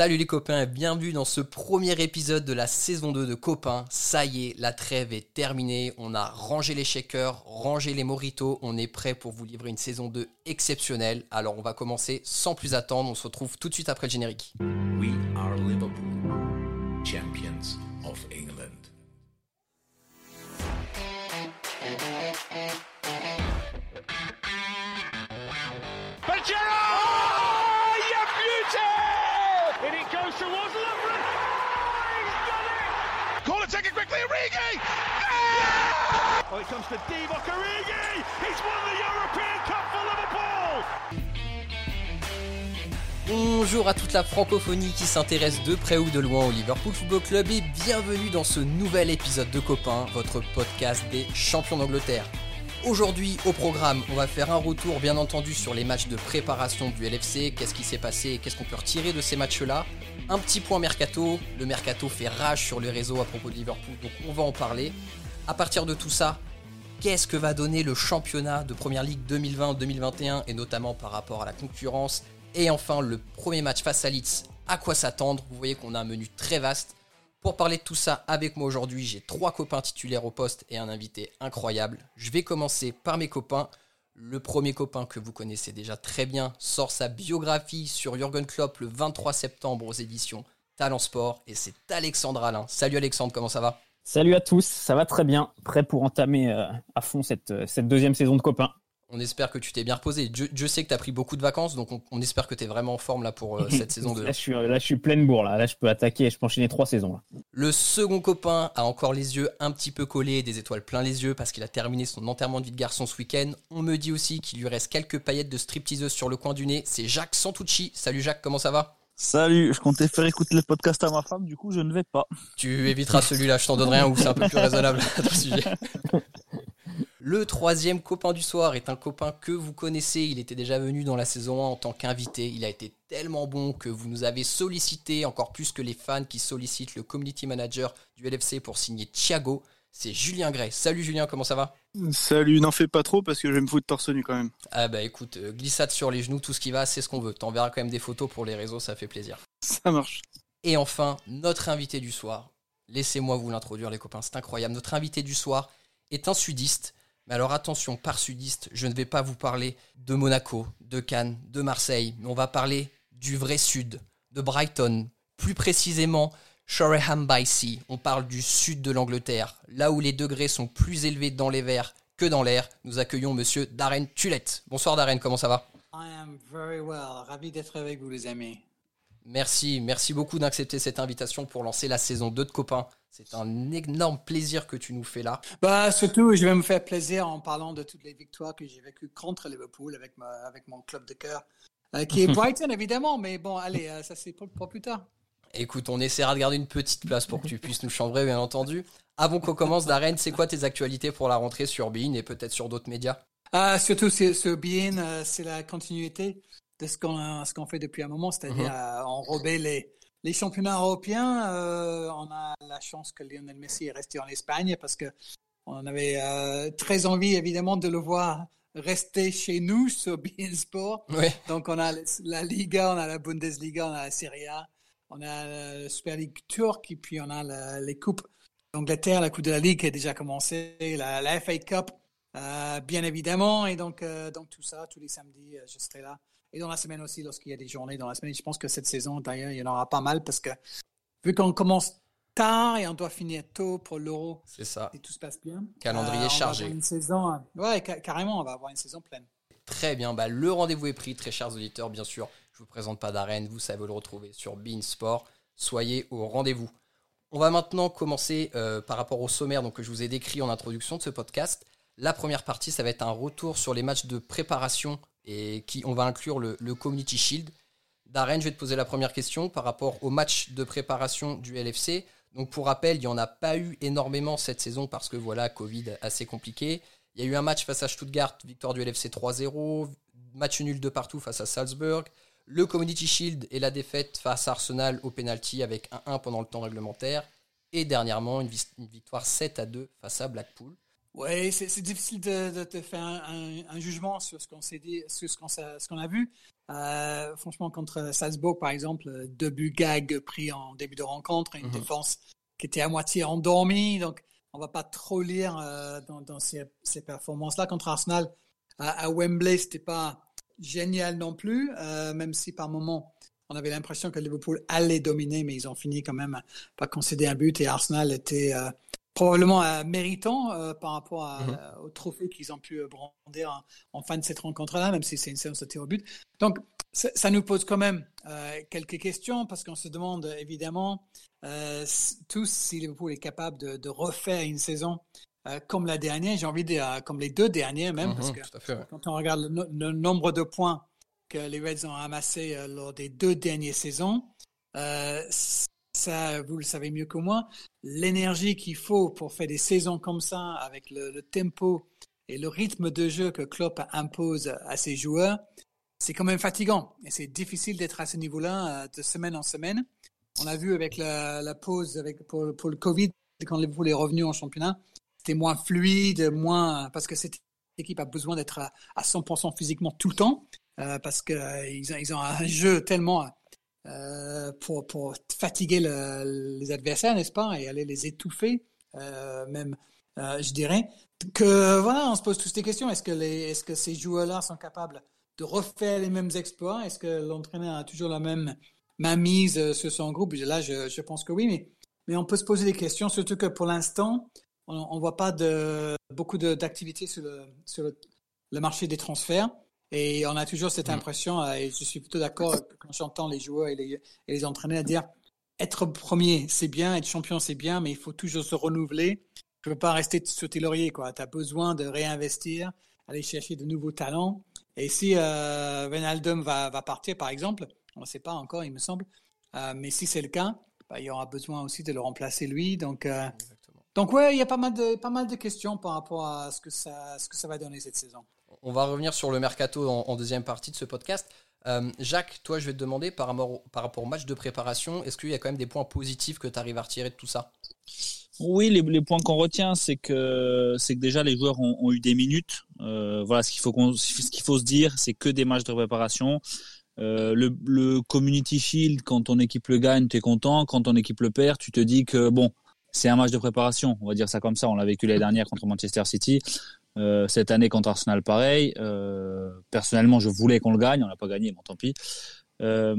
Salut les copains et bienvenue dans ce premier épisode de la saison 2 de Copains. Ça y est, la trêve est terminée. On a rangé les shakers, rangé les moritos. On est prêt pour vous livrer une saison 2 exceptionnelle. Alors on va commencer sans plus attendre. On se retrouve tout de suite après le générique. Champions of England. Oh! Bonjour à toute la francophonie qui s'intéresse de près ou de loin au Liverpool Football Club et bienvenue dans ce nouvel épisode de Copains, votre podcast des champions d'Angleterre. Aujourd'hui au programme, on va faire un retour bien entendu sur les matchs de préparation du LFC, qu'est-ce qui s'est passé et qu'est-ce qu'on peut retirer de ces matchs-là. Un petit point mercato, le mercato fait rage sur les réseaux à propos de Liverpool, donc on va en parler. À partir de tout ça, qu'est-ce que va donner le championnat de Première Ligue 2020-2021 et notamment par rapport à la concurrence et enfin le premier match face à Leeds, à quoi s'attendre? Vous voyez qu'on a un menu très vaste. Pour parler de tout ça avec moi aujourd'hui, j'ai trois copains titulaires au poste et un invité incroyable. Je vais commencer par mes copains. Le premier copain que vous connaissez déjà très bien sort sa biographie sur Jürgen Klopp le 23 septembre aux éditions Talent Sport et c'est Alexandre Alain. Salut Alexandre, comment ça va? Salut à tous, ça va très bien, prêt pour entamer euh, à fond cette, euh, cette deuxième saison de copains. On espère que tu t'es bien reposé. Dieu, Dieu sait que tu as pris beaucoup de vacances, donc on, on espère que tu es vraiment en forme là pour euh, cette saison 2. Là je, suis, là, je suis pleine bourre, là. là je peux attaquer, je peux enchaîner trois saisons. Là. Le second copain a encore les yeux un petit peu collés et des étoiles plein les yeux parce qu'il a terminé son enterrement de vie de garçon ce week-end. On me dit aussi qu'il lui reste quelques paillettes de stripteaseuse sur le coin du nez. C'est Jacques Santucci. Salut Jacques, comment ça va? Salut, je comptais faire écouter le podcast à ma femme, du coup je ne vais pas. Tu éviteras celui-là, je t'en donnerai un où c'est un peu plus raisonnable à ton sujet. Le troisième copain du soir est un copain que vous connaissez. Il était déjà venu dans la saison 1 en tant qu'invité. Il a été tellement bon que vous nous avez sollicité, encore plus que les fans qui sollicitent le community manager du LFC pour signer Thiago. C'est Julien Gray. Salut Julien, comment ça va? Salut, n'en fais pas trop parce que je vais me foutre torse nu quand même. Ah bah écoute, euh, glissade sur les genoux, tout ce qui va, c'est ce qu'on veut. T'enverras quand même des photos pour les réseaux, ça fait plaisir. Ça marche. Et enfin, notre invité du soir. Laissez-moi vous l'introduire les copains, c'est incroyable. Notre invité du soir est un sudiste. Mais alors attention, par sudiste, je ne vais pas vous parler de Monaco, de Cannes, de Marseille, mais on va parler du vrai sud, de Brighton, plus précisément Shoreham by Sea. On parle du sud de l'Angleterre, là où les degrés sont plus élevés dans les verts que dans l'air. Nous accueillons monsieur Darren Tulette. Bonsoir Darren, comment ça va? I am very well. Ravi d'être avec vous, les amis. Merci, merci beaucoup d'accepter cette invitation pour lancer la saison 2 de Copains. C'est un énorme plaisir que tu nous fais là. Bah, surtout, je vais me faire plaisir en parlant de toutes les victoires que j'ai vécues contre Liverpool avec, ma, avec mon club de cœur, euh, qui est Brighton, évidemment. Mais bon, allez, euh, ça c'est pour, pour plus tard. Écoute, on essaiera de garder une petite place pour que tu puisses nous chambrer, bien entendu. Avant qu'on commence, Darren, c'est quoi tes actualités pour la rentrée sur Bein et peut-être sur d'autres médias? Euh, surtout sur, sur Bein, euh, c'est la continuité de ce qu'on ce qu'on fait depuis un moment, c'est-à-dire euh, enrober les, les championnats européens. Euh, on a la chance que Lionel Messi est resté en Espagne parce que on avait euh, très envie, évidemment, de le voir rester chez nous sur Bein Sport. Donc, on a la Liga, on a la Bundesliga, on a la Serie A, on a la Super League turque, et puis on a la- les coupes d'Angleterre, la Coupe de la Ligue qui a déjà commencé, la, la FA Cup, euh, bien évidemment. Et donc, euh, donc, tout ça, tous les samedis, euh, je serai là. Et dans la semaine aussi, lorsqu'il y a des journées dans la semaine. Je pense que cette saison, d'ailleurs, il y en aura pas mal parce que vu qu'on commence tard et on doit finir tôt pour l'Euro, C'est ça. si tout se passe bien. Calendrier chargé. Une saison, ouais, ca- carrément, on va avoir une saison pleine. Très bien, bah, le rendez-vous est pris, très chers auditeurs, bien sûr. Je vous présente pas Darren, vous savez le retrouver sur Bein Sport. Soyez au rendez-vous. On va maintenant commencer euh, par rapport au sommaire donc, que je vous ai décrit en introduction de ce podcast. La première partie, ça va être un retour sur les matchs de préparation et qui on va inclure le, Community Shield. Darren, je vais te poser la première question par rapport au match de préparation du LFC. Donc pour rappel, il n'y en a pas eu énormément cette saison parce que voilà, Covid assez compliqué. Il y a eu un match face à Stuttgart, victoire du LFC 3-0, match nul de partout face à Salzburg, le Community Shield et la défaite face à Arsenal au penalty avec 1-1 pendant le temps réglementaire, et dernièrement une, victoire 7 à 2 face à Blackpool. Oui, c'est difficile de, de, de faire un, jugement sur ce qu'on s'est dit, sur ce qu'on ce qu'on a vu. Euh, franchement, contre Salzbourg, par exemple, deux buts gag pris en début de rencontre, une mm -hmm. défense qui était à moitié endormie. Donc, on va pas trop lire euh, dans, dans, ces, ces performances-là. Contre Arsenal, à, à Wembley, c'était pas génial non plus, euh, même si par moment on avait l'impression que Liverpool allait dominer, mais ils ont fini quand même par concéder un but et Arsenal était euh, probablement euh, méritant euh, par rapport à, mm -hmm. au trophée qu'ils ont pu brandir en, en, fin de cette rencontre-là, même si c'est une séance de tir au but. Donc, ça nous pose quand même quelques questions parce qu'on se demande évidemment tous si Liverpool est capable de, de refaire une saison comme la dernière, j'ai envie de dire comme les deux dernières même, mm -hmm, parce que fait, ouais. quand on regarde le, no le, nombre de points que les Reds ont amassés lors des deux dernières saisons, ça, vous le savez mieux que moi, l'énergie qu'il faut pour faire des saisons comme ça, avec le, le, tempo et le rythme de jeu que Klopp impose à ses joueurs, c'est quand même fatigant. Et c'est difficile d'être à ce niveau-là de semaine en semaine. On a vu avec la, la pause avec, pour, pour, le Covid, quand Liverpool est revenu en championnat, c'était moins fluide, moins parce que cette équipe a besoin d'être à, à 100% physiquement tout le temps, euh, parce qu'ils euh, ont, un jeu tellement euh, pour, pour fatiguer le, les adversaires, n'est-ce pas, et aller les étouffer, même, je dirais. Que voilà, on se pose toutes ces questions. Est-ce que, est-ce que ces joueurs-là sont capables de refaire les mêmes exploits? Est-ce que l'entraîneur a toujours la même, même mise sur son groupe? Là, je, je pense que oui, mais, mais on peut se poser des questions, surtout que pour l'instant, on ne voit pas de, beaucoup d'activités sur, le, sur le, le marché des transferts. Et on a toujours cette impression, et je suis plutôt d'accord quand j'entends les joueurs et les, et les entraîneurs dire être premier, c'est bien, être champion, c'est bien, mais il faut toujours se renouveler. Tu ne peux pas rester sur tes lauriers. Tu as besoin de réinvestir, aller chercher de nouveaux talents. Et si euh, va, va partir, par exemple, on ne sait pas encore, il me semble, euh, mais si c'est le cas, bah, il y aura besoin aussi de le remplacer lui. Donc, euh, donc ouais, il y a pas mal de, pas mal de questions par rapport à ce que ça, ce que ça va donner cette saison on va revenir sur le mercato en, en deuxième partie de ce podcast. Euh, Jacques, toi, je vais te demander par rapport, au, par rapport au match de préparation, est-ce qu'il y a quand même des points positifs que tu arrives à retirer de tout ça? Oui, les, les points qu'on retient, c'est que c'est que déjà les joueurs ont, ont eu des minutes. Euh, voilà, ce qu'il faut ce qu'il faut se dire, c'est que des matchs de préparation. Euh, le, le, Community Shield, quand ton équipe le gagne, tu es content. Quand ton équipe le perd, tu te dis que bon, c'est un match de préparation. On va dire ça comme ça. On l'a vécu l'année dernière contre Manchester City. Euh, cette année contre Arsenal, pareil. Euh, personnellement, je voulais qu'on le gagne. On l'a pas gagné, bon, tant pis. Euh,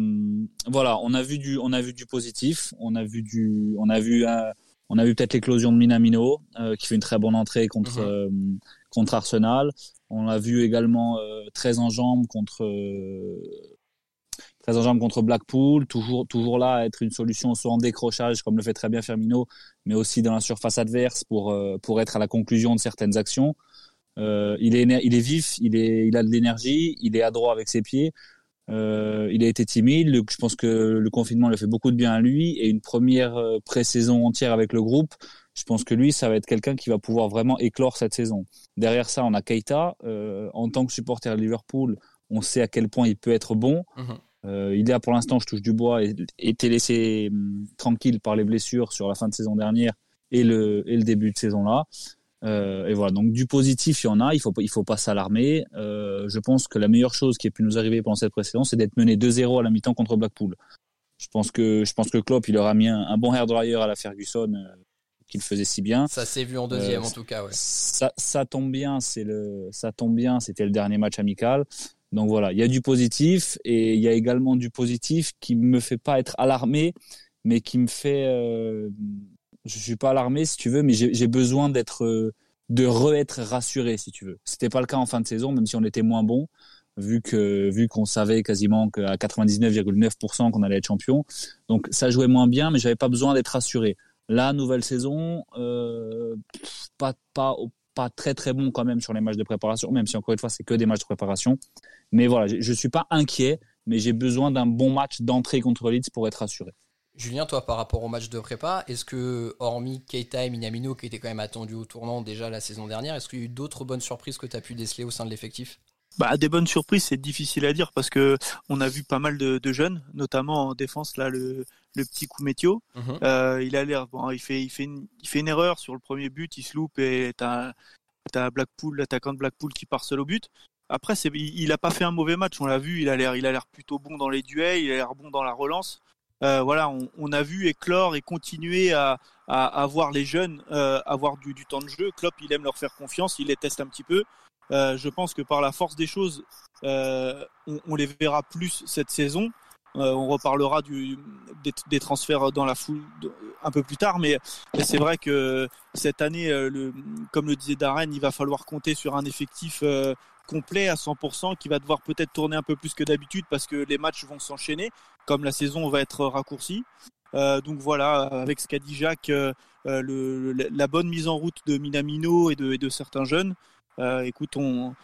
voilà, on a vu du, on a vu du positif. On a vu du, on a vu, euh, on a vu peut-être l'éclosion de Minamino euh, qui fait une très bonne entrée contre mmh. contre Arsenal. On l'a vu également très en jambes contre très en jambes contre Blackpool, toujours, toujours là à être une solution soit en décrochage, comme le fait très bien Firmino, mais aussi dans la surface adverse pour, pour être à la conclusion de certaines actions. Euh, il, est, il est vif, il, est, il a de l'énergie, il est adroit avec ses pieds. Euh, il a été timide. Je pense que le confinement le fait beaucoup de bien à lui et une première euh, pré-saison entière avec le groupe. Je pense que lui, ça va être quelqu'un qui va pouvoir vraiment éclore cette saison. Derrière ça, on a Keita. Euh, en tant que supporter de Liverpool, on sait à quel point il peut être bon. Mmh. Euh, il est pour l'instant, je touche du bois, et été laissé hum, tranquille par les blessures sur la fin de saison dernière et le, et le début de saison là. Euh, et voilà, donc du positif, il y en a, il faut, il faut pas s'alarmer. Euh, je pense que la meilleure chose qui ait pu nous arriver pendant cette précédente, c'est d'être mené 2-0 à la mi-temps contre Blackpool. Je pense que, je pense que Klopp, il aura mis un, un bon hair dryer à la Ferguson, qu'il faisait si bien. Ça s'est vu en deuxième, en tout cas, ouais. Ça, ça tombe bien, c'est le, ça tombe bien, c'était le dernier match amical. Donc voilà, il y a du positif et il y a également du positif qui me fait pas être alarmé, mais qui me fait, euh, je suis pas alarmé si tu veux, mais j'ai besoin d'être euh, de re-être rassuré si tu veux. C'était pas le cas en fin de saison, même si on était moins bon, vu que vu qu'on savait quasiment qu'à 99,9% qu'on allait être champion. Donc ça jouait moins bien, mais j'avais pas besoin d'être rassuré. La nouvelle saison, euh, pas pas pas très très bon quand même sur les matchs de préparation, même si encore une fois c'est que des matchs de préparation. Mais voilà, je, je suis pas inquiet, mais j'ai besoin d'un bon match d'entrée contre Leeds pour être rassuré. Julien, toi, par rapport au match de prépa, est-ce que, hormis Keita et Minamino, qui étaient quand même attendus au tournant déjà la saison dernière, est-ce qu'il y a eu d'autres bonnes surprises que tu as pu déceler au sein de l'effectif? Bah, des bonnes surprises, c'est difficile à dire parce que on a vu pas mal de, de jeunes, notamment en défense là le, le petit coup météo. Mm -hmm. euh, il a l'air bon, il fait il fait une, il fait une erreur sur le premier but, il se loupe et t'as t'as Blackpool, l'attaquant de Blackpool qui part seul au but. Après, c'est, il n'a pas fait un mauvais match, on l'a vu, il a l'air, il a l'air plutôt bon dans les duels, il a l'air bon dans la relance. Euh, voilà, on, on, a vu éclore et continuer à, à, à voir les jeunes euh, avoir du, du, temps de jeu. Klopp, il aime leur faire confiance, il les teste un petit peu. Euh, je pense que par la force des choses, on, on, les verra plus cette saison. Euh, on reparlera du, des, transferts dans la foule un peu plus tard, mais, c'est vrai que cette année, euh, comme le disait Darren, il va falloir compter sur un effectif euh, complet à 100% qui va devoir peut-être tourner un peu plus que d'habitude parce que les matchs vont s'enchaîner, comme la saison va être raccourcie. Donc voilà, avec ce qu'a dit Jacques, le, la bonne mise en route de Minamino et de, et de certains jeunes, euh, écoute, on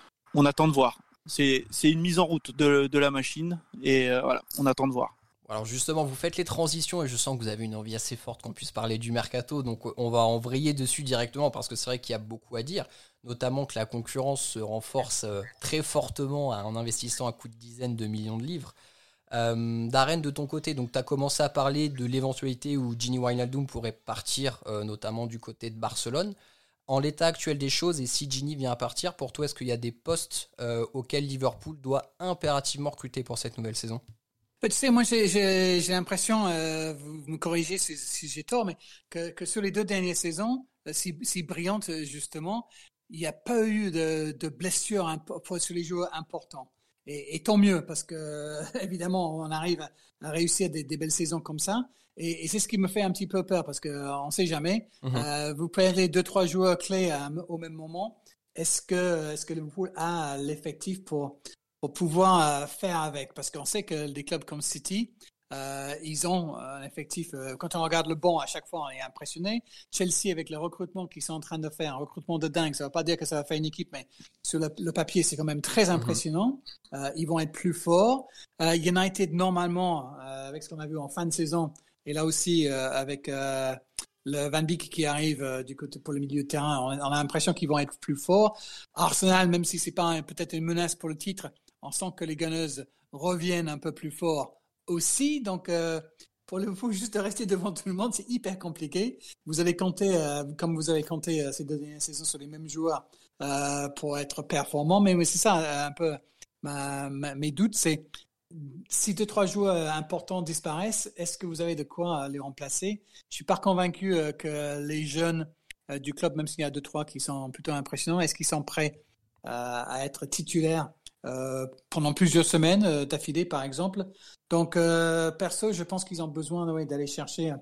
attend de voir c'est une mise en route de, la machine et euh, voilà, on attend de voir. Alors justement, vous faites les transitions et je sens que vous avez une envie assez forte qu'on puisse parler du mercato, donc on va vriller dessus directement parce que c'est vrai qu'il y a beaucoup à dire, notamment que la concurrence se renforce euh, très fortement en investissant à coups de dizaines de millions de livres. Euh, Darren, de ton côté, donc tu as commencé à parler de l'éventualité où Ginny Wijnaldum pourrait partir, euh, notamment du côté de Barcelone en l'état actuel des choses, et si Ginny vient à partir, pour toi, est-ce qu'il y a des postes euh, auxquels Liverpool doit impérativement recruter pour cette nouvelle saison? Tu sais, moi, j'ai l'impression, euh, vous me corrigez si, j'ai tort, mais que, que, sur les deux dernières saisons, euh, si, si brillantes justement, il n'y a pas eu de, de blessures sur les joueurs importants. Et, et, tant mieux, parce que évidemment, on arrive à, à réussir des, des, belles saisons comme ça. Et, et c'est ce qui me fait un petit peu peur, parce qu'on ne sait jamais. Mm -hmm. euh, vous perdez deux, trois joueurs clés à, au même moment. Est-ce que, est que Liverpool a l'effectif pour, pour pouvoir euh, faire avec? Parce qu'on sait que des clubs comme City, euh, ils ont un effectif. Euh, quand on regarde le banc, à chaque fois, on est impressionné. Chelsea, avec le recrutement qu'ils sont en train de faire, un recrutement de dingue, ça ne veut pas dire que ça va faire une équipe, mais sur le, le papier, c'est quand même très impressionnant. Mm -hmm. euh, ils vont être plus forts. United, normalement, avec ce qu'on a vu en fin de saison, et là aussi avec le Van Beek qui arrive du côté pour le milieu de terrain, on, on a l'impression qu'ils vont être plus forts. Arsenal, même si c'est pas peut-être une menace pour le titre, on sent que les Gunners reviennent un peu plus forts aussi. Donc, euh, pour le coup, juste rester devant tout le monde, c'est hyper compliqué. Vous avez compté, euh, comme vous avez compté euh, ces deux dernières saisons sur les mêmes joueurs pour être performant. Mais, c'est ça, un peu mes doutes. C'est si deux, trois joueurs importants disparaissent, est-ce que vous avez de quoi les remplacer? Je suis pas convaincu que les jeunes du club, même s'il y a deux, trois qui sont plutôt impressionnants, est-ce qu'ils sont prêts à être titulaires pendant plusieurs semaines euh, d'affilée, par exemple. Donc, euh, perso, je pense qu'ils ont besoin ouais, d'aller chercher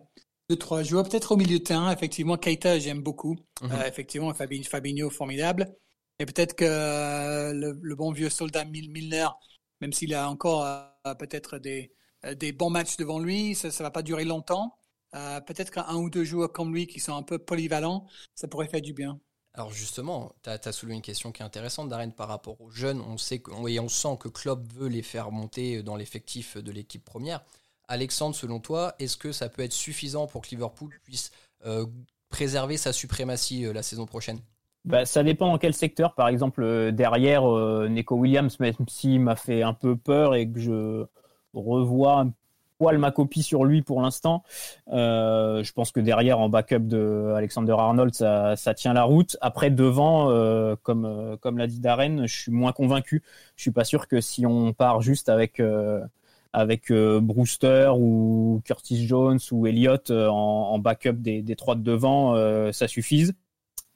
deux, trois joueurs, peut-être au milieu de terrain. Effectivement, Keita, j'aime beaucoup. Mm -hmm. effectivement, Fabinho, Fabinho, formidable. Et peut-être que le, le, bon vieux soldat Milner, même s'il a encore peut-être des, des bons matchs devant lui, ça ne va pas durer longtemps. peut-être qu'un ou deux joueurs comme lui qui sont un peu polyvalents, ça pourrait faire du bien. Alors justement, tu as, soulevé une question qui est intéressante, Darren, par rapport aux jeunes. On sait que, et on sent que Klopp veut les faire monter dans l'effectif de l'équipe première. Alexandre, selon toi, est-ce que ça peut être suffisant pour que Liverpool puisse euh, préserver sa suprématie euh, la saison prochaine? Bah, ça dépend dans quel secteur. Par exemple, euh, derrière, Nico Williams, même s'il m'a fait un peu peur et que je revois un poil ma copie sur lui pour l'instant. Euh, je pense que derrière, en backup de Alexander Arnold, ça, tient la route. Après, devant, euh, comme, euh, comme l'a dit Darren, je suis moins convaincu. Je suis pas sûr que si on part juste avec, euh, avec Brewster ou Curtis Jones ou Elliott en, en, backup des, des trois de devant, ça suffise.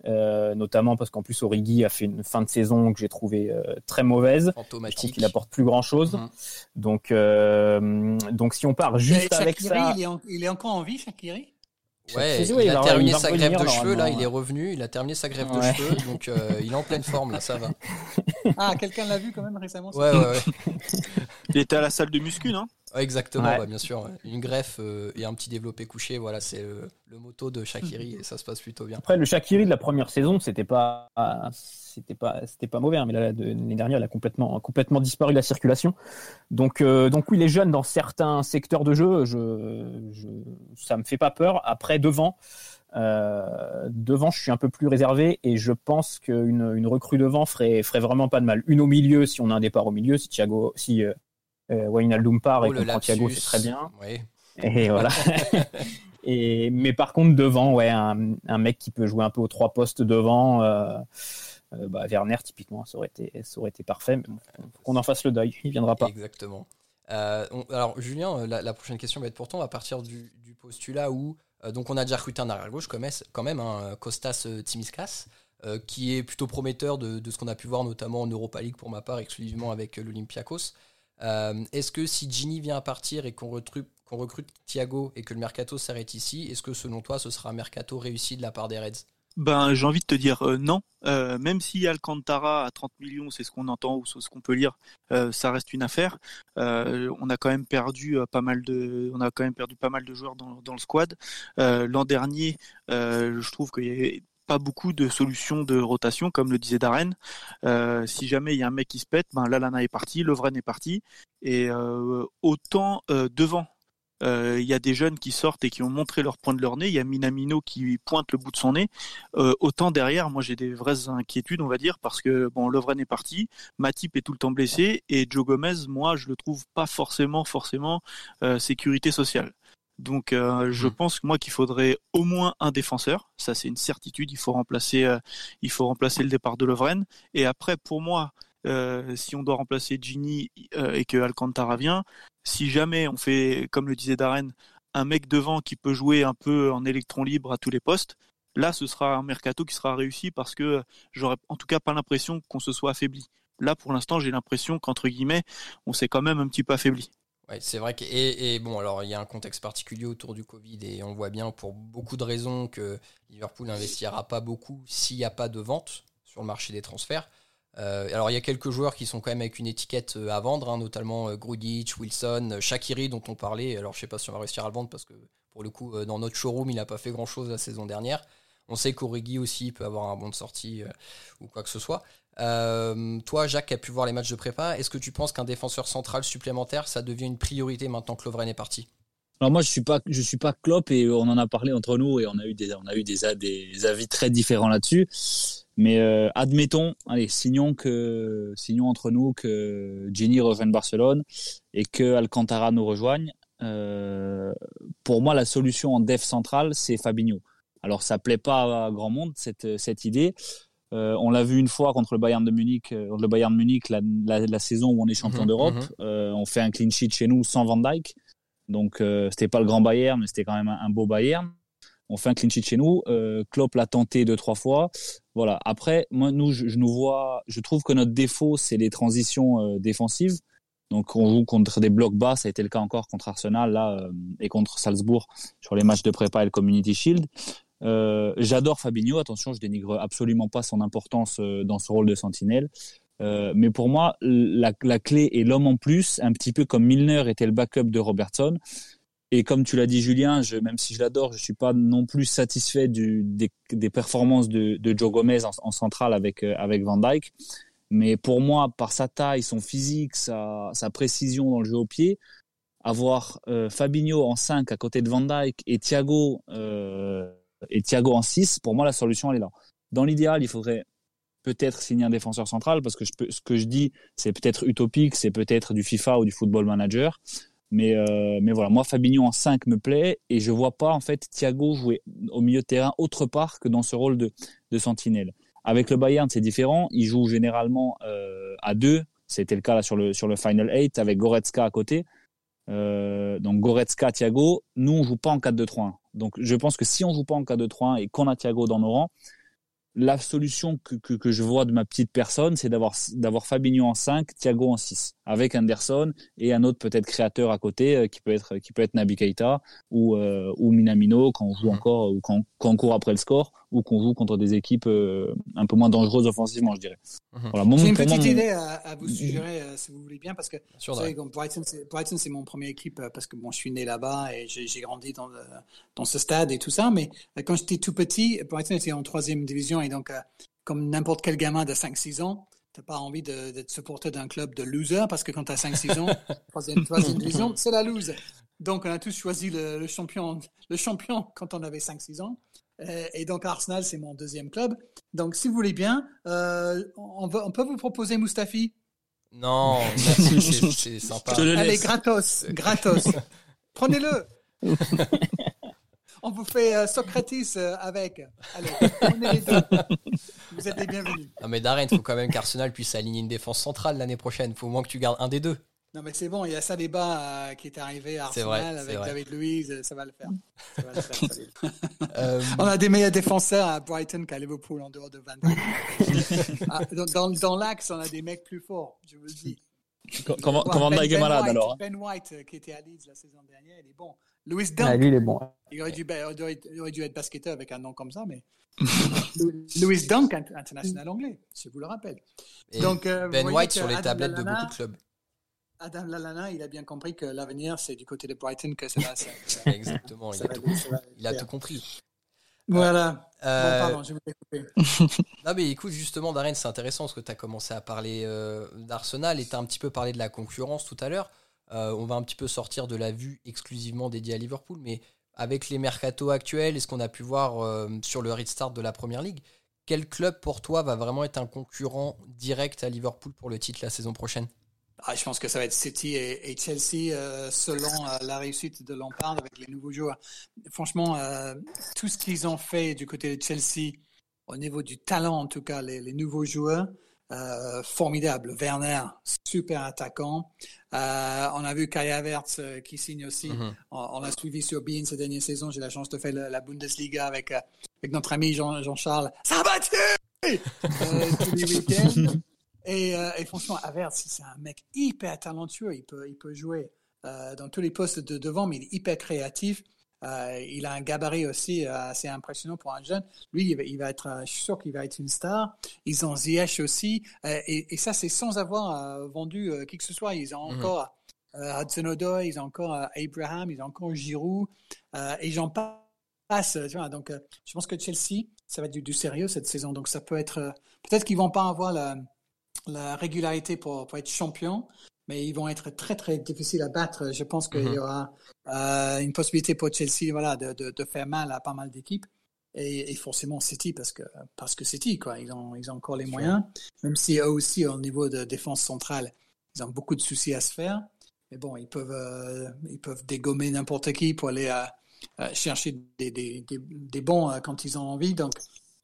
Euh, notamment parce qu'en plus Origi a fait une fin de saison que j'ai trouvé euh, très mauvaise. Je trouve qu'il apporte plus grand chose. Mhm. Mmh. Donc, euh, donc si on part juste avec ça, il est, en, il est, encore en vie, Shakiri. Ouais, il, il, a terminé sa grève de cheveux là, il est revenu, il a terminé sa grève ouais. de cheveux, donc euh, il est en pleine forme là, ça va. Ah, quelqu'un l'a vu quand même récemment. Ouais, ouais, ouais. il était à la salle de muscu, non? Exactement, ouais. Bien sûr. Une greffe euh, et un petit développé couché, voilà, c'est le, le, moto de Shakiri et ça se passe plutôt bien. Après, le Shakiri de la première saison, c'était pas, c'était pas, c'était pas mauvais, hein, mais l'année dernière, il a complètement, complètement disparu de la circulation. Donc, euh, donc oui, les jeunes dans certains secteurs de jeu, je, je, ça me fait pas peur. Après, devant. Euh, devant, je suis un peu plus réservé et je pense qu'une une recrue devant ferait, ferait vraiment pas de mal. Une au milieu, si on a un départ au milieu, si Thiago, si euh, part oh, et qu'on Thiago, c'est très bien. Oui. Et voilà. et, mais par contre, devant, ouais, un, un, mec qui peut jouer un peu aux trois postes devant, euh, Euh, bah, Werner, typiquement, ça aurait été, ça aurait été parfait, mais bon, faut qu'on en fasse le deuil, il viendra pas. Exactement. Euh, on- alors, Julien, la, la prochaine question va être pour toi. On va partir du, du postulat où. euh, donc, on a déjà recruté un arrière-gauche, quand même, même hein, Kostas euh, Timiskas, qui est plutôt prometteur de, de ce qu'on a pu voir, notamment en Europa League pour ma part, exclusivement avec l'Olympiakos. Euh, est-ce que si Gini vient à partir et qu'on recrute, qu'on recrute Thiago et que le mercato s'arrête ici, est-ce que selon toi, ce sera un mercato réussi de la part des Reds? Ben, j'ai envie de te dire euh, non. Euh, même si Alcantara à 30 millions, c'est ce qu'on entend ou ce qu'on peut lire, ça reste une affaire. On a quand même perdu pas mal de, on a quand même perdu pas mal de joueurs dans, dans le squad. L'an dernier, je trouve qu'il y avait pas beaucoup de solutions de rotation, comme le disait Darren. Euh, si jamais il y a un mec qui se pète, ben Lalana est parti, Lovren est parti, et euh, autant euh, devant. Il y a des jeunes qui sortent et qui ont montré leur point de leur nez. Il y a Minamino qui pointe le bout de son nez. Autant derrière, moi j'ai des vraies inquiétudes, on va dire, parce que bon, Lovren est parti, Matip est tout le temps blessé et Joe Gomez, moi je le trouve pas forcément, forcément sécurité sociale. Donc euh, je Mhm. pense que moi qu'il faudrait au moins un défenseur, ça c'est une certitude. Il faut remplacer, euh, il faut remplacer le départ de Lovren. Et après pour moi, euh, si on doit remplacer Gini et que Alcantara vient, si jamais on fait, comme le disait Darren, un mec devant qui peut jouer un peu en électron libre à tous les postes, là ce sera un mercato qui sera réussi parce que j'aurais en tout cas pas l'impression qu'on se soit affaibli. Là pour l'instant j'ai l'impression qu'entre guillemets on s'est quand même un petit peu affaibli. Ouais, c'est vrai que et, et bon alors il y a un contexte particulier autour du Covid et on voit bien pour beaucoup de raisons que Liverpool n'investira pas beaucoup s'il n'y a pas de vente sur le marché des transferts. Euh, alors il y a quelques joueurs qui sont quand même avec une étiquette euh, à vendre, hein, notamment euh, Grudic, Wilson, Shakiri dont on parlait. Alors je sais pas si on va réussir à le vendre parce que pour le coup dans notre showroom il n'a pas fait grand chose la saison dernière. On sait qu'Origi aussi peut avoir un bon de sortie ou quoi que ce soit. Euh, toi, Jacques, qui a pu voir les matchs de prépa, est-ce que tu penses qu'un défenseur central supplémentaire, ça devient une priorité maintenant que Lovren est parti? Alors moi, je suis pas, je suis pas Klopp et on en a parlé entre nous et on a eu des, on a eu des, des avis très différents là-dessus. Mais euh, admettons, allez, signons que, signons entre nous que Gini rejoigne Barcelone et que Alcantara nous rejoigne. Euh, pour moi, la solution en def central, c'est Fabinho. Alors, ça plaît pas à grand monde cette cette idée. Euh, on l'a vu une fois contre le Bayern de Munich, euh, le Bayern Munich, la, la, la saison où on est champion Mhm, d'Europe. mhm. Euh, on fait un clean sheet chez nous sans Van Dijk. Donc, c'était pas le grand Bayern, mais c'était quand même un, un beau Bayern. On fait un clean sheet chez nous. Klopp l'a tenté deux, trois fois. Voilà. Après, moi, nous, je, je nous vois, je trouve que notre défaut, c'est les transitions défensives. Donc, on joue contre des blocs bas. Ça a été le cas encore contre Arsenal, là, et contre Salzbourg sur les matchs de prépa et le Community Shield. Euh, J'adore Fabinho. Attention, je dénigre absolument pas son importance euh, dans ce rôle de sentinelle. Euh, mais pour moi, la, la clé est l'homme en plus, un petit peu comme Milner était le backup de Robertson. Et comme tu l'as dit, Julien, je, même si je l'adore, je suis pas non plus satisfait du, des, des performances de, de Joe Gomez en, en centrale avec, euh, avec Van Dyke. Mais pour moi, par sa taille, son physique, sa, sa précision dans le jeu au pied, avoir euh, Fabinho en 5 à côté de Van Dyke et Thiago, euh, et Thiago en 6, pour moi, la solution, elle est là. Dans l'idéal, il faudrait peut-être signer un défenseur central parce que ce que je dis, c'est peut-être utopique, c'est peut-être du FIFA ou du Football Manager. Mais, euh, mais voilà, moi, Fabinho en 5 me plaît et je vois pas, en fait, Thiago jouer au milieu de terrain autre part que dans ce rôle de, de sentinelle. Avec le Bayern, c'est différent. Il joue généralement euh, à deux. C'était le cas là sur le, sur le Final 8 avec Goretzka à côté. Euh, donc Goretzka, Thiago. Nous, on joue pas en 4-2-3-1. Donc je pense que si on joue pas en 4-2-3-1 et qu'on a Thiago dans nos rangs, la solution que, que, que je vois de ma petite personne, c'est d'avoir d'avoir Fabinho en 5, Thiago en 6, avec Anderson et un autre peut-être créateur à côté euh, qui peut être qui peut être Naby Keita ou euh, ou Minamino quand on joue Mhm. encore ou quand, quand on court après le score ou qu'on joue contre des équipes euh, un peu moins dangereuses offensivement, je dirais. Mhm. Voilà, J'ai une petite mon- idée à, à vous suggérer, euh, si vous voulez bien, parce que sûr, vous savez, comme Brighton, c'est Brighton, c'est mon premier équipe euh, parce que bon, je suis né là-bas et j'ai j'ai grandi dans, le- dans ce stade et tout ça. Mais euh, quand j'étais tout petit, Brighton était en troisième division et donc, euh, comme n'importe quel gamin de 5-6 ans, t'as pas envie de- d'être supporter d'un club de loser parce que quand t'as 5-6 ans, troisième, troisième division, c'est la lose. Donc, on a tous choisi le, le champion, le champion quand on avait 5-6 ans. Euh, Et donc Arsenal, c'est mon deuxième club. Donc, si vous voulez bien, euh, on, va- on peut vous proposer Mustafi. Non, merci, c'est- c'est sympa. Je le Allez, laisse. gratos, gratos. Prenez-le. on vous fait euh, Socrates euh, avec. Allez, est les deux. Vous êtes les bienvenus. Non mais Darren, faut quand même qu'Arsenal puisse aligner une défense centrale l'année prochaine. Faut au moins que tu gardes un des deux. Non, mais c'est bon, il y a ça débat euh, qui est arrivé à vrai, Arsenal avec vrai. David Luiz, euh, ça va le faire. Ça va le. Euh, On a des meilleurs défenseurs à Brighton qu'à Liverpool en dehors de Van Dijk. Ah, dans dans, dans l'axe, on a des mecs plus forts, je vous le dis. Comment, comment Ben- Mike est Ben malade White, alors hein Ben White, euh, qui était à Leeds la saison dernière, il est bon. Louis Ah, Dunk, lui, il est bon. il aurait dû, ben, il aurait- il aurait dû être basketteur avec un nom comme ça, mais Louis Dunk, int- international anglais, je vous le rappelle. et Donc, ben White sur les tablettes de beaucoup de clubs. Adam Lallana, il a bien compris que l'avenir, c'est du côté de Brighton que ça va. ça- ça- Exactement, il a tout, ça va il a faire. tout compris. Voilà. Euh, Bon, pardon, je vous ai coupé. Non mais écoute justement Darren c'est intéressant parce que tu as commencé à parler euh, d'Arsenal et tu as un petit peu parlé de la concurrence tout à l'heure. Euh, on va un petit peu sortir de la vue exclusivement dédiée à Liverpool mais avec les mercatos actuels et ce qu'on a pu voir euh, sur le restart de la Première Ligue, quel club pour toi va vraiment être un concurrent direct à Liverpool pour le titre la saison prochaine? Ah, je pense que ça va être City et, et Chelsea euh, selon euh, la réussite de Lampard avec les nouveaux joueurs. Franchement, euh, tout ce qu'ils ont fait du côté de Chelsea, au niveau du talent en tout cas, les, les nouveaux joueurs, formidable. Werner, super attaquant. On a vu Kai Havertz qui signe aussi. Mhm. On, on l'a suivi sur Bein ces dernières saisons. J'ai la chance de faire la, la Bundesliga avec, avec notre ami Jean- Jean-Charles. Ça va euh, tous les week-ends. Et, euh, et franchement, Havertz, c'est un mec hyper talentueux. Il peut, il peut jouer euh, dans tous les postes de devant, mais il est hyper créatif. Euh, il a un gabarit aussi euh, assez impressionnant pour un jeune. Lui, il va, il va être, je suis sûr qu'il va être une star. Ils ont Ziyech aussi. Et, et ça, c'est sans avoir vendu qui que ce soit. Ils ont Mhm. encore euh, Hudson Odoi, ils ont encore Abraham, ils ont encore Giroud. Et j'en passe. Tu vois, donc, je pense que Chelsea, ça va être du, du sérieux cette saison. Donc, ça peut être. Peut-être qu'ils vont pas avoir la, la régularité pour, pour être champion, mais ils vont être très très difficiles à battre. Je pense qu'il Mhm. y aura euh, une possibilité pour Chelsea voilà, de, de, de faire mal à pas mal d'équipes. Et, et forcément City, parce que, parce que City, quoi. Ils, ont, ils ont encore les moyens, même si eux aussi, au niveau de défense centrale, ils ont beaucoup de soucis à se faire. Mais bon, ils peuvent, euh, ils peuvent dégommer n'importe qui pour aller euh, euh, chercher des, des, des, des bons euh, quand ils ont envie. Donc,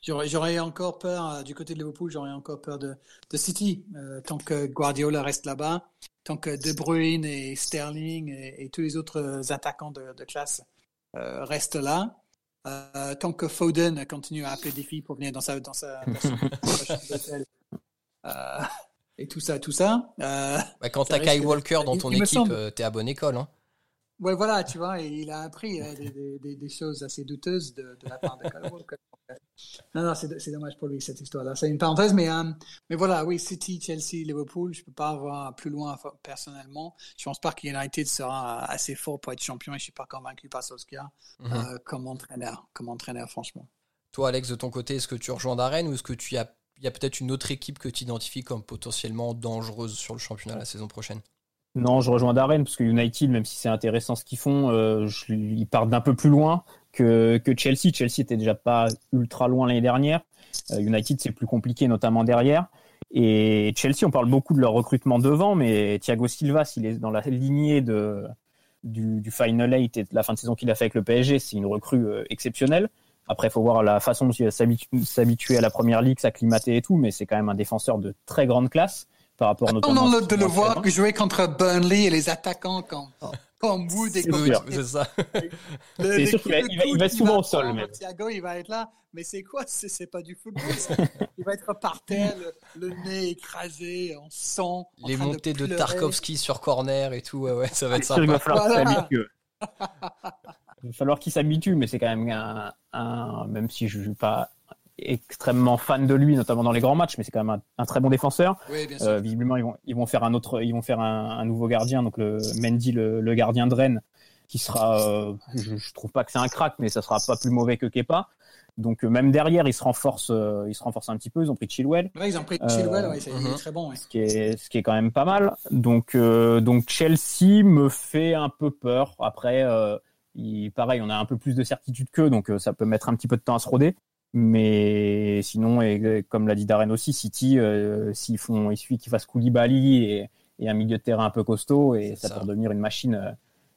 j'aurais encore peur, euh, du côté de Liverpool, j'aurais encore peur de, de City. Euh, tant que Guardiola reste là-bas, tant que De Bruyne et Sterling et, et tous les autres euh, attaquants de, de classe euh, restent là, euh, tant que Foden continue à appeler des filles pour venir dans sa, dans sa, dans sa- et tout ça, tout ça. Bah, Quand t'as de- Walker dans ton équipe, semble. t'es à bonne école. Hein. Ouais, voilà, tu vois, et il a appris euh, des, des- des- des choses assez douteuses de, de la part de Kyle Walker. Non, non, c'est dommage pour lui, cette histoire-là. C'est une parenthèse, mais, euh, mais voilà, oui, City, Chelsea, Liverpool, je peux pas avoir plus loin personnellement. Je pense pas que United sera assez fort pour être champion et je suis pas convaincu par Solskjaer Mhm. euh, comme entraîneur, comme entraîneur, franchement. Toi, Alex, de ton côté, est-ce que tu rejoins Darren ou est-ce que tu as, y a peut-être une autre équipe que tu identifies comme potentiellement dangereuse sur le championnat la saison prochaine? Non, je rejoins Darren parce que United, même si c'est intéressant ce qu'ils font, euh, ils partent d'un peu plus loin que, que Chelsea. Chelsea était déjà pas ultra loin l'année dernière. Euh, United, c'est plus compliqué, notamment derrière. Et Chelsea, on parle beaucoup de leur recrutement devant, mais Thiago Silva, s'il est dans la lignée de, du, Final Eight et de la fin de saison qu'il a fait avec le PSG, c'est une recrue euh, exceptionnelle. Après, il faut voir la façon dont il va s'habitu- s'habituer à la première ligue, s'acclimater et tout, mais c'est quand même un défenseur de très grande classe par rapport notamment le- ce de le voir que jouer contre Burnley et les attaquants comme, comme Wood et C'est comme. C'est ça. Le- C'est sûr qu'il va- il va- il va souvent au sol, même. Thiago, il va être là. Mais c'est quoi C'est c'est pas du football. ça? il va être par terre, le, le nez écrasé, en sang. en Les montées de. Tarkovsky sur corner et tout, ouais, ouais, ça va être sûr sympa. va falloir qu'il Voilà. s'habitue. Il va falloir qu'il s'habitue, mais c'est quand même un, un- même si je suis pas extrêmement fan de lui, notamment dans les grands matchs, mais c'est quand même un, un très bon défenseur. Oui, bien sûr. Euh, visiblement, ils vont, ils vont faire un autre, ils vont faire un, un nouveau gardien, donc le Mendy, le, le gardien de Rennes, qui sera, euh, je, je trouve pas que c'est un crack, mais ça sera pas plus mauvais que Kepa. Donc euh, même derrière, ils se renforcent, euh, ils se renforcent un petit peu. Ils ont pris Chilwell. Ouais, ils ont pris euh, Chilwell, ouais, c'est- il est très bon. ouais. ce qui est ce qui est quand même pas mal. Donc euh, donc Chelsea me fait un peu peur. Après, euh, il, pareil, on a un peu plus de certitude qu'eux, donc ça peut mettre un petit peu de temps à se roder. Mais sinon, et, comme l'a dit Darren aussi, City, euh, s'ils font, il suffit qu'ils fassent Koulibaly et, et un milieu de terrain un peu costaud, et ça, ça. peut devenir une machine, euh,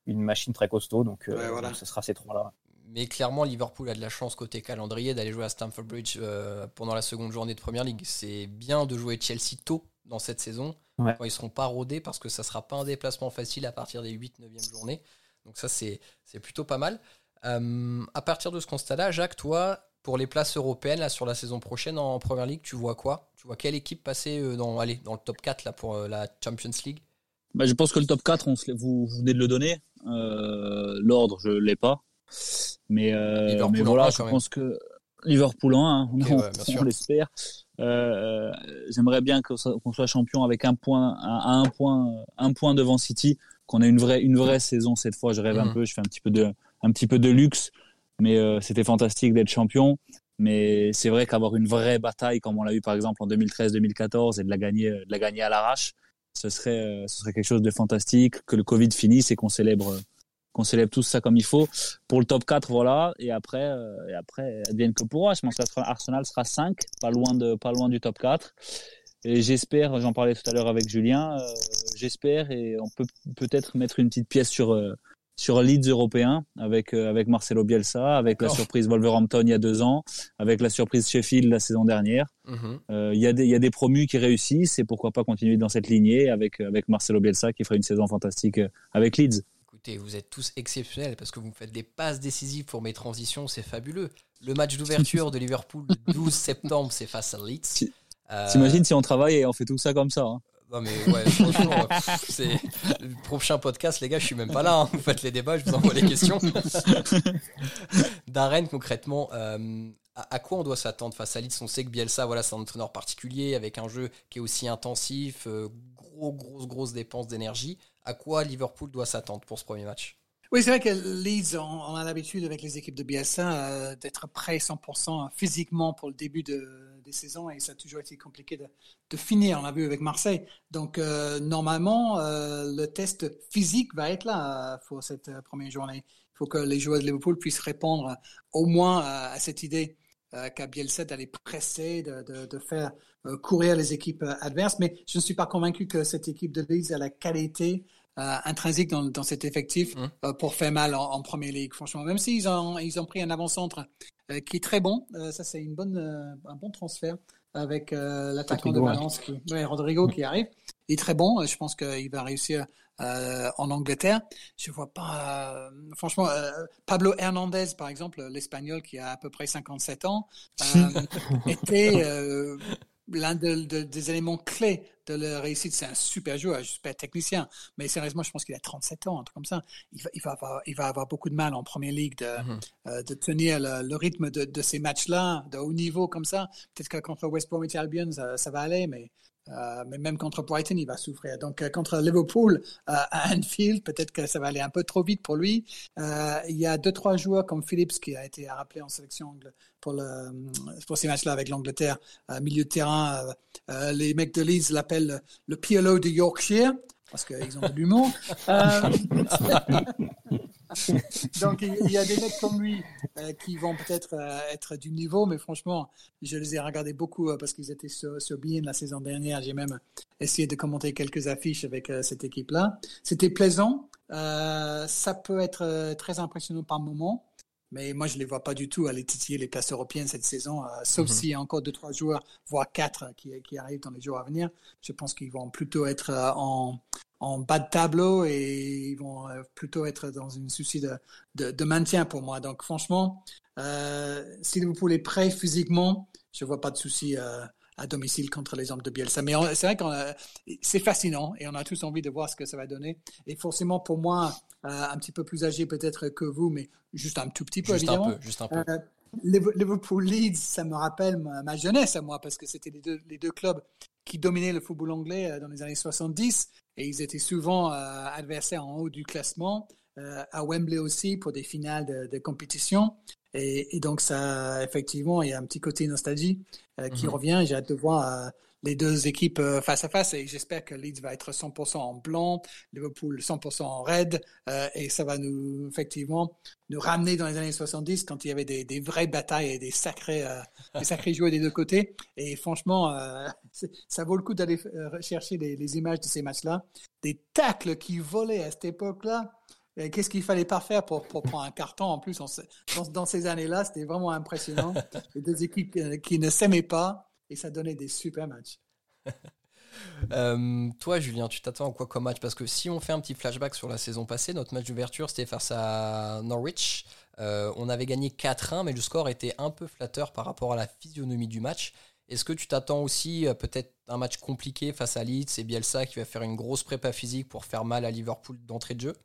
une machine très costaud. Donc, euh, voilà. donc ce sera ces trois-là. mais clairement, Liverpool a de la chance côté calendrier d'aller jouer à Stamford Bridge euh, pendant la seconde journée de Première Ligue. C'est bien de jouer Chelsea tôt dans cette saison, Ouais. quand ils seront pas rodés, parce que ça sera pas un déplacement facile à partir des 8-9e journées. Donc ça, c'est c'est plutôt pas mal. Euh, à partir de ce constat-là, Jacques, toi, pour les places européennes là, sur la saison prochaine en Première Ligue, tu vois quoi? Tu vois quelle équipe passer euh, dans, allez, dans le top 4 là, pour euh, la Champions League? Bah, je pense que le top 4, on se vous, vous venez de le donner. Euh, L'ordre, je l'ai pas. Mais, mais voilà, je pense que Liverpool en 1, Ok, on, ouais, l'espère. J'aimerais bien qu'on soit champion avec un point, à un point, un point devant City, qu'on ait une vraie, une vraie saison cette fois. Je rêve un Mhm. peu, je fais un petit peu de, un petit peu de luxe, mais euh, c'était fantastique d'être champion. Mais c'est vrai qu'avoir une vraie bataille, comme on l'a eu par exemple en 2013-2014, et de la gagner, de la gagner à l'arrache, ce serait, euh, ce serait quelque chose de fantastique. Que le Covid finisse et qu'on célèbre, qu'on célèbre tout ça comme il faut. Pour le top 4, voilà. Et après, euh, et après, advienne que pourra. Je pense qu'Arsenal sera 5, pas loin de, pas loin du top 4. Et j'espère, j'en parlais tout à l'heure avec Julien, euh, j'espère et on peut peut-être mettre une petite pièce sur sur Leeds européen avec euh, avec Marcelo Bielsa, avec la surprise Wolverhampton il y a deux ans, avec la surprise Sheffield la saison dernière. Mhm. Euh, Il y a des il y a des promus qui réussissent et pourquoi pas continuer dans cette lignée avec avec Marcelo Bielsa qui ferait une saison fantastique euh, avec Leeds. Écoutez, vous êtes tous exceptionnels parce que vous me faites des passes décisives pour mes transitions, c'est fabuleux. Le match d'ouverture de Liverpool le 12 septembre, c'est face à Leeds. Ti- Euh, T'imagines si on travaille et on fait tout ça comme ça hein. Non mais ouais, euh, c'est le prochain podcast, les gars, je suis même pas là. hein. Vous faites les débats, je vous envoie les questions. Darren, concrètement, euh, à, quoi on doit s'attendre face à Leeds? On sait que Bielsa, c'est un entraîneur particulier avec un jeu qui est aussi intensif, euh, gros, grosse, grosse dépense d'énergie. À quoi Liverpool doit s'attendre pour ce premier match? Oui, c'est vrai que Leeds, on, a l'habitude avec les équipes de Bielsa d'être prêts 100% physiquement pour le début de, saisons et ça a toujours été compliqué de, finir. On l'a vu avec Marseille. Donc euh, normalement, euh, le test physique va être là euh, pour cette première journée. Il faut que les joueurs de Liverpool puissent répondre au moins à, cette idée euh, qu'a Bielsa d'aller presser, de, de, de faire courir les équipes adverses. Mais je ne suis pas convaincu que cette équipe de Leeds a la qualité intrinsèque dans, dans cet effectif Mhm. euh, pour faire mal en, en Premier League, franchement. Même s'ils ont, ils ont pris un avant-centre euh, qui est très bon, euh, ça c'est une bonne, euh, un bon transfert avec euh, l'attaquant de. Valence, qui, ouais, Rodrigo qui arrive. Il est très bon, euh, je pense qu'il va réussir euh, en Angleterre. Je vois pas, euh, franchement, euh, Pablo Hernandez, par exemple, l'Espagnol qui a à peu près 57 ans, euh, était euh, l'un de- de- des éléments clés de la réussite. C'est un super joueur, super technicien, mais sérieusement, je pense qu'il a 37 ans, un truc comme ça. Il va, il va, avoir, il va avoir beaucoup de mal en Première Ligue de, Mhm. euh, de tenir le, le rythme de, de ces matchs-là, de haut niveau comme ça. Peut-être que contre West Bromwich Albion, ça, ça va aller, mais, euh, mais même contre Brighton, il va souffrir. Donc, euh, contre Liverpool euh, à Anfield, peut-être que ça va aller un peu trop vite pour lui. Il y a deux, trois joueurs comme Phillips qui a été rappelé en sélection pour, le, pour ces matchs-là avec l'Angleterre, milieu de terrain. les mecs de Leeds l'appellent le PLO de Yorkshire parce qu'ils ont de l'humour. Donc il y a des mecs comme lui euh, qui vont peut-être euh, être du niveau, mais franchement, je les ai regardés beaucoup euh, parce qu'ils étaient sur, sur la saison dernière. J'ai même essayé de commenter quelques affiches avec cette équipe-là. C'était plaisant. Ça peut être très impressionnant par moment. Mais moi, je ne les vois pas du tout aller titiller les places européennes cette saison, euh, sauf Mhm. s'il y a encore deux, trois joueurs, voire quatre, qui, qui arrivent dans les jours à venir. Je pense qu'ils vont plutôt être euh, en, en bas de tableau et ils vont euh, plutôt être dans une souci de, de, de maintien pour moi. Donc, franchement, euh, si Liverpool est prêt physiquement, je vois pas de souci euh, à domicile contre les hommes de Bielsa. Mais c'est vrai que c'est fascinant et on a tous envie de voir ce que ça va donner. Et forcément, pour moi, euh, un petit peu plus âgé peut-être que vous, mais juste un tout petit peu, Juste un évidemment. peu, juste un peu. Euh, Liv- Liverpool Leeds, ça me rappelle ma, ma jeunesse à moi, parce que c'était les deux, les deux clubs qui dominaient le football anglais euh, dans les années 70, et ils étaient souvent euh, adversaires en haut du classement, à Wembley aussi pour des finales de, de compétition. Et, et donc ça, effectivement, il y a un petit côté nostalgie euh, qui Mhm. revient. J'ai hâte de voir euh, les deux équipes euh, face à face, et j'espère que Leeds va être 100% en blanc, Liverpool 100% en red, euh, et ça va nous effectivement nous ramener dans les années 70 quand il y avait des, des vraies batailles et des sacrés, des sacrés joueurs des deux côtés. Et franchement, ça vaut le coup d'aller chercher les, les images de ces matchs-là. Des tacles qui volaient à cette époque-là. Qu'est-ce qu'il fallait pas faire pour, pour prendre un carton en plus dans, dans ces années-là, c'était vraiment impressionnant. Les deux équipes qui ne s'aimaient pas et ça donnait des super matchs. Euh, toi, Julien, tu t'attends à quoi comme match? Parce que si on fait un petit flashback sur la saison passée, notre match d'ouverture, c'était face à Norwich. Euh, on avait gagné 4-1, mais le score était un peu flatteur par rapport à la physionomie du match. Est-ce que tu t'attends aussi peut-être un match compliqué face à Leeds et Bielsa qui va faire une grosse prépa physique pour faire mal à Liverpool d'entrée de jeu?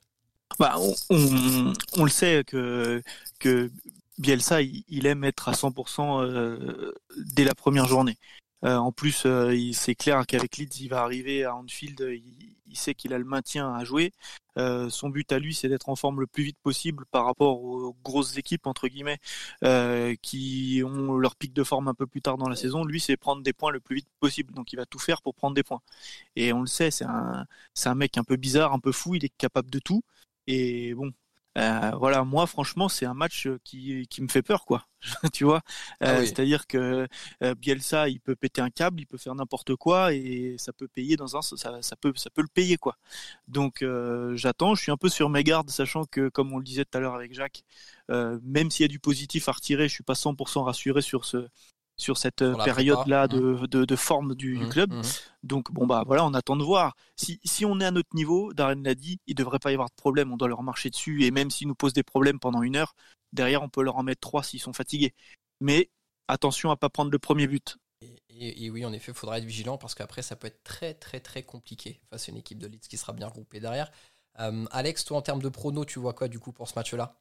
Bah, on, on, on le sait que, que Bielsa, il, il aime être à 100% euh, dès la première journée. Euh, en plus, euh, c'est clair qu'avec Leeds, il va arriver à Anfield, il, il sait qu'il a le maintien à jouer. Euh, son but à lui, c'est d'être en forme le plus vite possible par rapport aux grosses équipes entre guillemets euh, qui ont leur pic de forme un peu plus tard dans la saison. Lui, c'est prendre des points le plus vite possible. Donc, il va tout faire pour prendre des points. Et on le sait, c'est un, c'est un mec un peu bizarre, un peu fou. Il est capable de tout. Et bon, euh, voilà, moi franchement, c'est un match qui, qui me fait peur, quoi. tu vois, Ah Euh, oui. c'est-à-dire que euh, Bielsa, il peut péter un câble, il peut faire n'importe quoi et ça peut payer dans un, ça, ça peut, ça peut le payer, quoi. Donc euh, j'attends, je suis un peu sur mes gardes, sachant que comme on le disait tout à l'heure avec Jacques, euh, même s'il y a du positif à retirer, je suis pas 100% rassuré sur ce, sur cette la période-là prépa, de, de, de forme du, Mhm, club. mhm. Donc bon bah voilà, on attend de voir. Si, si on est à notre niveau, Darren l'a dit, il devrait pas y avoir de problème. On doit leur marcher dessus et même s'ils nous posent des problèmes pendant une heure, derrière on peut leur en mettre trois s'ils sont fatigués. Mais attention à pas prendre le premier but. Et, et- et oui, en effet, il faudra être vigilant parce qu'après, ça peut être très, très, très compliqué face à une équipe de Leeds qui sera bien groupée derrière. Euh, Alex, toi, en termes de prono, tu vois quoi du coup pour ce match-là?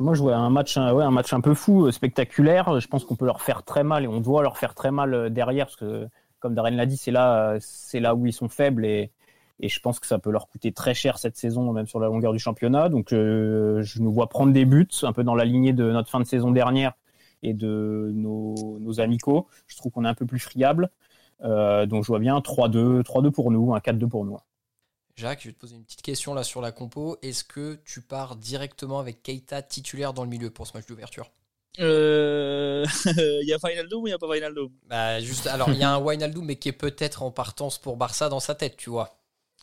Moi, je vois un match, un, match un peu fou, euh, spectaculaire. Je pense qu'on peut leur faire très mal et on doit leur faire très mal euh, derrière parce que, comme Darren l'a dit, c'est là, euh, là où ils sont faibles et, je pense que ça peut leur coûter très cher cette saison, même sur la longueur du championnat. Donc, je nous vois prendre des buts, un peu dans la lignée de notre fin de saison dernière et de nos, nos amicaux. Je trouve qu'on est un peu plus friable. Donc, je vois bien 3-2, 3-2 pour nous, un 4-2 pour nous. Jacques, je vais te poser une petite question là sur la compo. Est-ce que tu pars directement avec Keita titulaire dans le milieu pour ce match d'ouverture? Euh, Il y a Vinaldoom ou il n'y a pas Vinaldoom bah, juste, Alors, il y a un Wijnaldum, mais qui est peut-être en partance pour Barça dans sa tête, tu vois.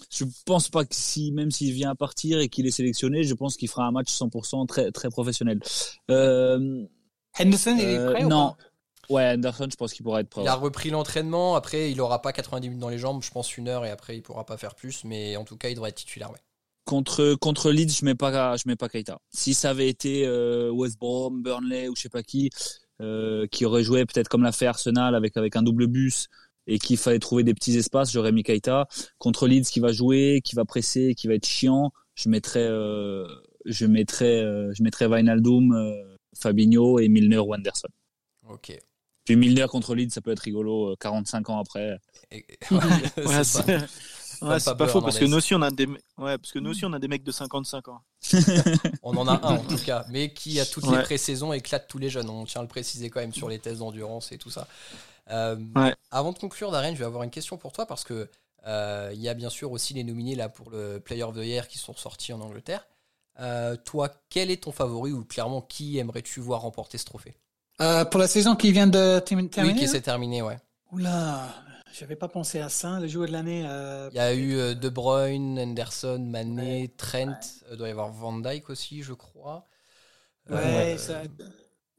Je pense pas que si, même s'il vient à partir et qu'il est sélectionné, je pense qu'il fera un match 100% très, très professionnel. Euh, Henderson, il est euh, prêt ou Non. pas? Ouais, Anderson, je pense qu'il pourra être prêt. Il a repris l'entraînement. Après, il aura pas 90 minutes dans les jambes, je pense une heure, et après, il pourra pas faire plus. Mais en tout cas, il devrait être titulaire, ouais. Contre, contre Leeds, je mets pas, je mets pas Keita. Si ça avait été euh, West Brom, Burnley ou je sais pas qui, euh, qui aurait joué peut-être comme l'a fait Arsenal avec, avec un double bus et qu'il fallait trouver des petits espaces, j'aurais mis Keita. Contre Leeds, qui va jouer, qui va presser, qui va être chiant, je mettrais, euh, je mettrais, euh, je mettrais Wijnaldum, Fabinho et Milner ou Anderson. Ok. Puis Milner contre Leeds, ça peut être rigolo, euh, 45 ans après. Et- ouais, c'est Ouais, ouais, pas faux parce que nous aussi on a des, ouais, parce que nous aussi on a des mecs de 55 ans. On en a un en tout cas, mais qui à toutes les pré-saisons éclate tous les jeunes. On tient à le préciser quand même sur les tests d'endurance et tout ça. Euh, Ouais. Avant de conclure, Darren, je vais avoir une question pour toi parce que euh, il y a bien sûr aussi les nominés là pour le Player of the Year qui sont sortis en Angleterre. Euh, toi, quel est ton favori ou clairement qui aimerais-tu voir remporter ce trophée? Euh, Pour la saison qui vient de termi- terminer Oui, qui s'est terminé, ouais. Oula, j'avais pas pensé à ça, le joueur de l'année. euh, Il y a eu euh, De Bruyne, Henderson, Mané, Trent. Il doit y avoir Van Dyke aussi, je crois. Ouais, Euh, ça,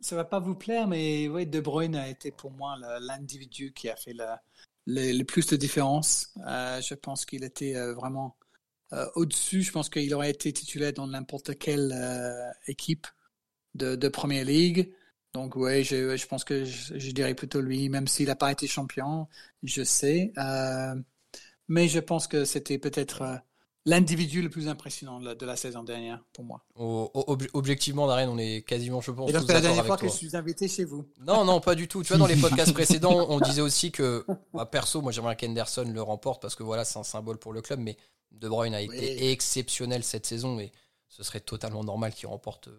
ça va pas vous plaire, mais ouais, De Bruyne a été pour moi l'individu qui a fait le, le plus de différence. Euh, je pense qu'il était vraiment au-dessus. Je pense qu'il aurait été titulaire dans n'importe quelle équipe de, de Premier League. Donc ouais, je, je pense que je, je dirais plutôt lui, même s'il n'a pas été champion, je sais. Euh, mais je pense que c'était peut-être euh, l'individu le plus impressionnant de la, de la saison dernière pour moi. ob- objectivement, Darren, on est quasiment, je pense, Et donc tous c'est la dernière fois que je suis invité chez vous. Non, non, pas du tout. Tu vois, dans les podcasts précédents, on disait aussi que, bah, perso, moi j'aimerais qu'Henderson le remporte parce que voilà, c'est un symbole pour le club, mais De Bruyne a été Oui. exceptionnel cette saison et ce serait totalement normal qu'il remporte. euh,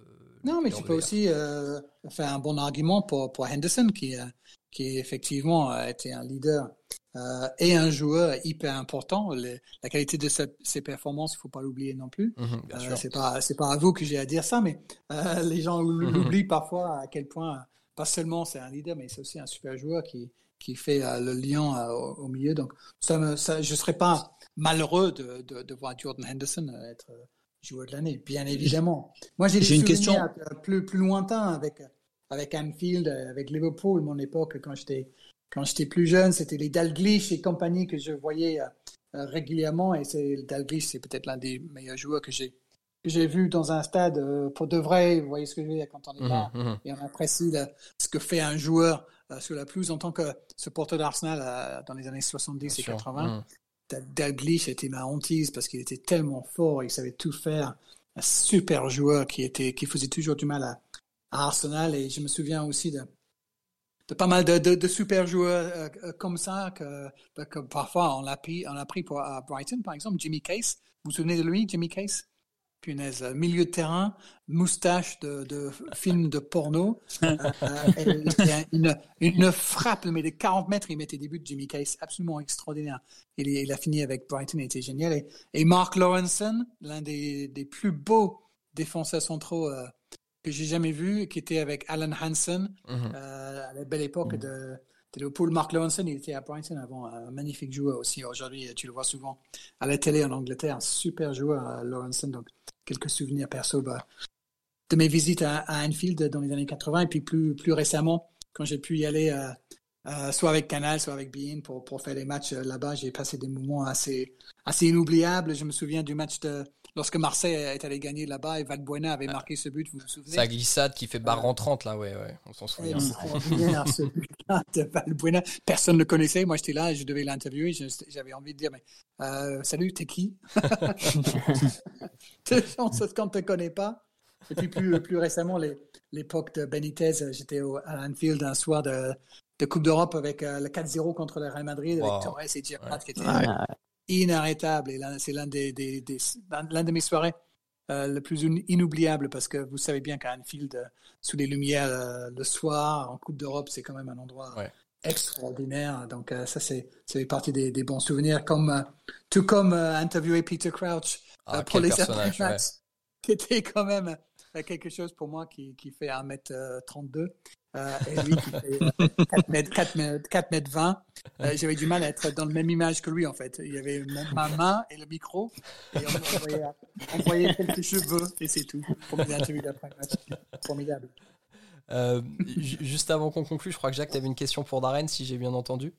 Non, mais tu peux aussi euh, faire un bon argument pour, pour Henderson, qui, euh, qui effectivement a été un leader euh, et un joueur hyper important. Le- la qualité de sa- ses performances, il faut pas l'oublier non plus. Sûr. c'est pas c'est pas à vous que j'ai à dire ça, mais les gens l'oublient parfois à quel point pas seulement c'est un leader, mais c'est aussi un super joueur qui qui fait le lien au, au milieu. Donc ça, me, ça je serais pas malheureux de, de, de voir Jordan Henderson être joueur de l'année, bien évidemment. Moi, j'ai des une souvenirs euh, plus, plus lointains avec, avec Anfield, avec Liverpool, mon époque, quand j'étais quand j'étais plus jeune, c'était les Dalglish et compagnie que je voyais euh, régulièrement. Et c'est Dalglish, c'est peut-être l'un des meilleurs joueurs que j'ai que j'ai vu dans un stade euh, pour de vrai. Vous voyez ce que je veux dire quand on est là Mhm, mhm. et on apprécie ce que fait un joueur euh, sur la pelouse en tant que supporter d'Arsenal dans les années 70 et Bien sûr. 80. Mhm. Dal- Dalglish était ma hantise parce qu'il était tellement fort, il savait tout faire. Un super joueur qui faisait toujours du mal à, Arsenal. Et je me souviens aussi de, pas mal de, super joueurs euh, euh, comme ça que, parfois on l'a pris, l'a pris pour à Brighton, par exemple, Jimmy Case. Vous vous souvenez de lui, Jimmy Case? Punaise, milieu de terrain, moustache de, de film de porno. Euh, euh, une, une frappe, mais de 40 mètres, il mettait des buts de Jimmy Case, absolument extraordinaire. Il, il a fini avec Brighton, il était génial. Et, et Mark Lawrenson, l'un des, des plus beaux défenseurs centraux euh, que j'ai jamais vu, qui était avec Alan Hansen Mhm. euh, à la belle époque de, de Liverpool. Mark Lawrenson, il était à Brighton avant, un magnifique joueur aussi. Aujourd'hui, tu le vois souvent à la télé en Angleterre, un super joueur, euh, Lawrenson. Donc, quelques souvenirs perso bah, de mes visites à, Anfield dans les années 80 et puis plus, plus récemment, quand j'ai pu y aller euh, euh, soit avec Canal, soit avec Bein pour, pour faire les matchs euh, là-bas, j'ai passé des moments assez, assez inoubliables. Je me souviens du match de lorsque Marseille est allé gagner là-bas et Valbuena avait marqué ce but, vous vous souvenez? Sa glissade qui fait barre en 30 là, ouais, ouais, on s'en souvient. Ce but-là de Valbuena. Personne ne le connaissait. Moi, j'étais là et je devais l'interviewer. J'avais envie de dire, mais euh, salut, t'es qui? On se quand on te connaît pas. Et puis plus, plus récemment, l'époque de Benitez, j'étais au- à Anfield un soir de, de Coupe d'Europe avec euh, le 4-0 contre le Real Madrid Wow. avec Torres et Gerrard qui étaient Ah, inarrêtables. Et c'est l'un des, des, des- l'un de mes soirées euh, le plus in- inoubliable parce que vous savez bien qu'à Anfield, euh, sous les lumières euh, le soir, en Coupe d'Europe, c'est quand même un endroit Ouais. extraordinaire. Donc ça, c'est ça fait partie des, des bons souvenirs. Comme, tout comme interviewer Peter Crouch Ah, pour les personnage, ouais. matchs, qui était quand même euh, quelque chose pour moi qui, fait 1m32. Euh, et lui qui fait euh, 4 mètres, 4 mètres, 4 mètres 20. Euh, J'avais du mal à être dans la même image que lui en fait. Il y avait ma main et le micro et on, voyait, on voyait quelques cheveux et c'est tout. Formidable. Euh, ju- juste avant qu'on conclue, je crois que Jacques, tu avais une question pour Darren, si j'ai bien entendu.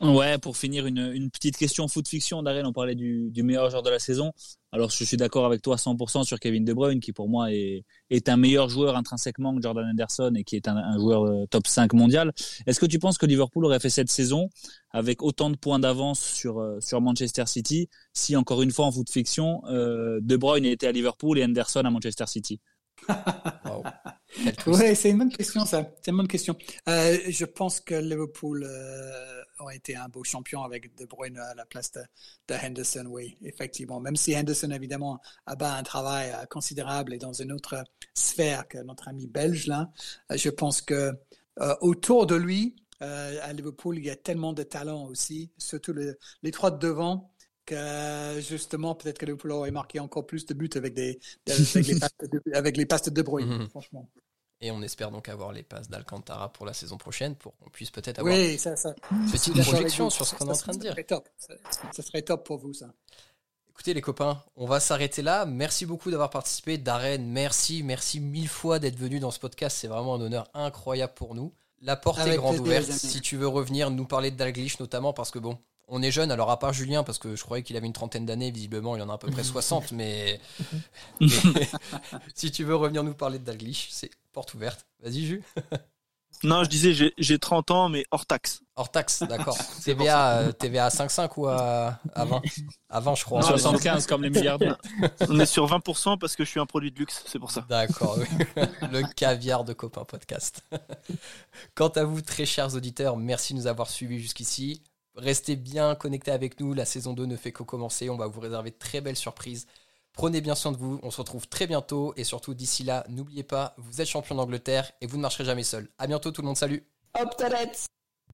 Ouais, pour finir, une, une petite question foot fiction, Darren, on parlait du, du meilleur joueur de la saison. Alors, je suis d'accord avec toi 100% sur Kevin De Bruyne, qui pour moi est, est un meilleur joueur intrinsèquement que Jordan Henderson et qui est un, un joueur euh, top 5 mondial. Est-ce que tu penses que Liverpool aurait fait cette saison avec autant de points d'avance sur, euh, sur Manchester City si, encore une fois, en foot fiction, euh, De Bruyne était à Liverpool et Henderson à Manchester City? Twist. Oui, c'est une bonne question, ça. C'est une bonne question. Euh, je pense que Liverpool euh, aurait été un beau champion avec De Bruyne à la place de, de Henderson, oui, effectivement. Même si Henderson, évidemment, a bas un travail euh, considérable et dans une autre sphère que notre ami belge, là, euh, je pense que euh, autour de lui, euh, à Liverpool, il y a tellement de talent aussi, surtout le- les trois de devant, que justement, peut-être que Liverpool aurait marqué encore plus de buts avec, des, avec, les, passes de, avec les passes de De Bruyne, Mhm. franchement. Et on espère donc avoir les passes d'Alcantara pour la saison prochaine pour qu'on puisse peut-être avoir Oui, ça, ça. une petite projection sur ce qu'on est en train de dire. serait top. Ça, ça serait top pour vous, ça. Écoutez les copains, on va s'arrêter là. Merci beaucoup d'avoir participé. Darren, merci, merci mille fois d'être venu dans ce podcast. C'est vraiment un honneur incroyable pour nous. La porte est grande ouverte. Si tu veux revenir, nous parler de Dalglish notamment, parce que bon, on est jeune, alors à part Julien, parce que je croyais qu'il avait une trentaine d'années, visiblement il en a à peu près 60, mais, mais si tu veux revenir nous parler de Dalglish, c'est porte ouverte. Vas-y Jus. Non, je disais, j'ai- j'ai 30 ans, mais hors taxe. Hors taxe, d'accord. TVA, euh, TVA à 5,5 ou à, à 20 À 20 je crois. Non, On est 75 comme les milliardaires. On est sur 20% parce que je suis un produit de luxe, c'est pour ça. D'accord, oui. le caviar de Copain Podcast. Quant à vous, très chers auditeurs, merci de nous avoir suivis jusqu'ici. Restez bien connectés avec nous, la saison 2 ne fait que commencer, on va vous réserver de très belles surprises. Prenez bien soin de vous, on se retrouve très bientôt. Et surtout d'ici là, n'oubliez pas, vous êtes champion d'Angleterre et vous ne marcherez jamais seul. À bientôt tout le monde, salut. Hop,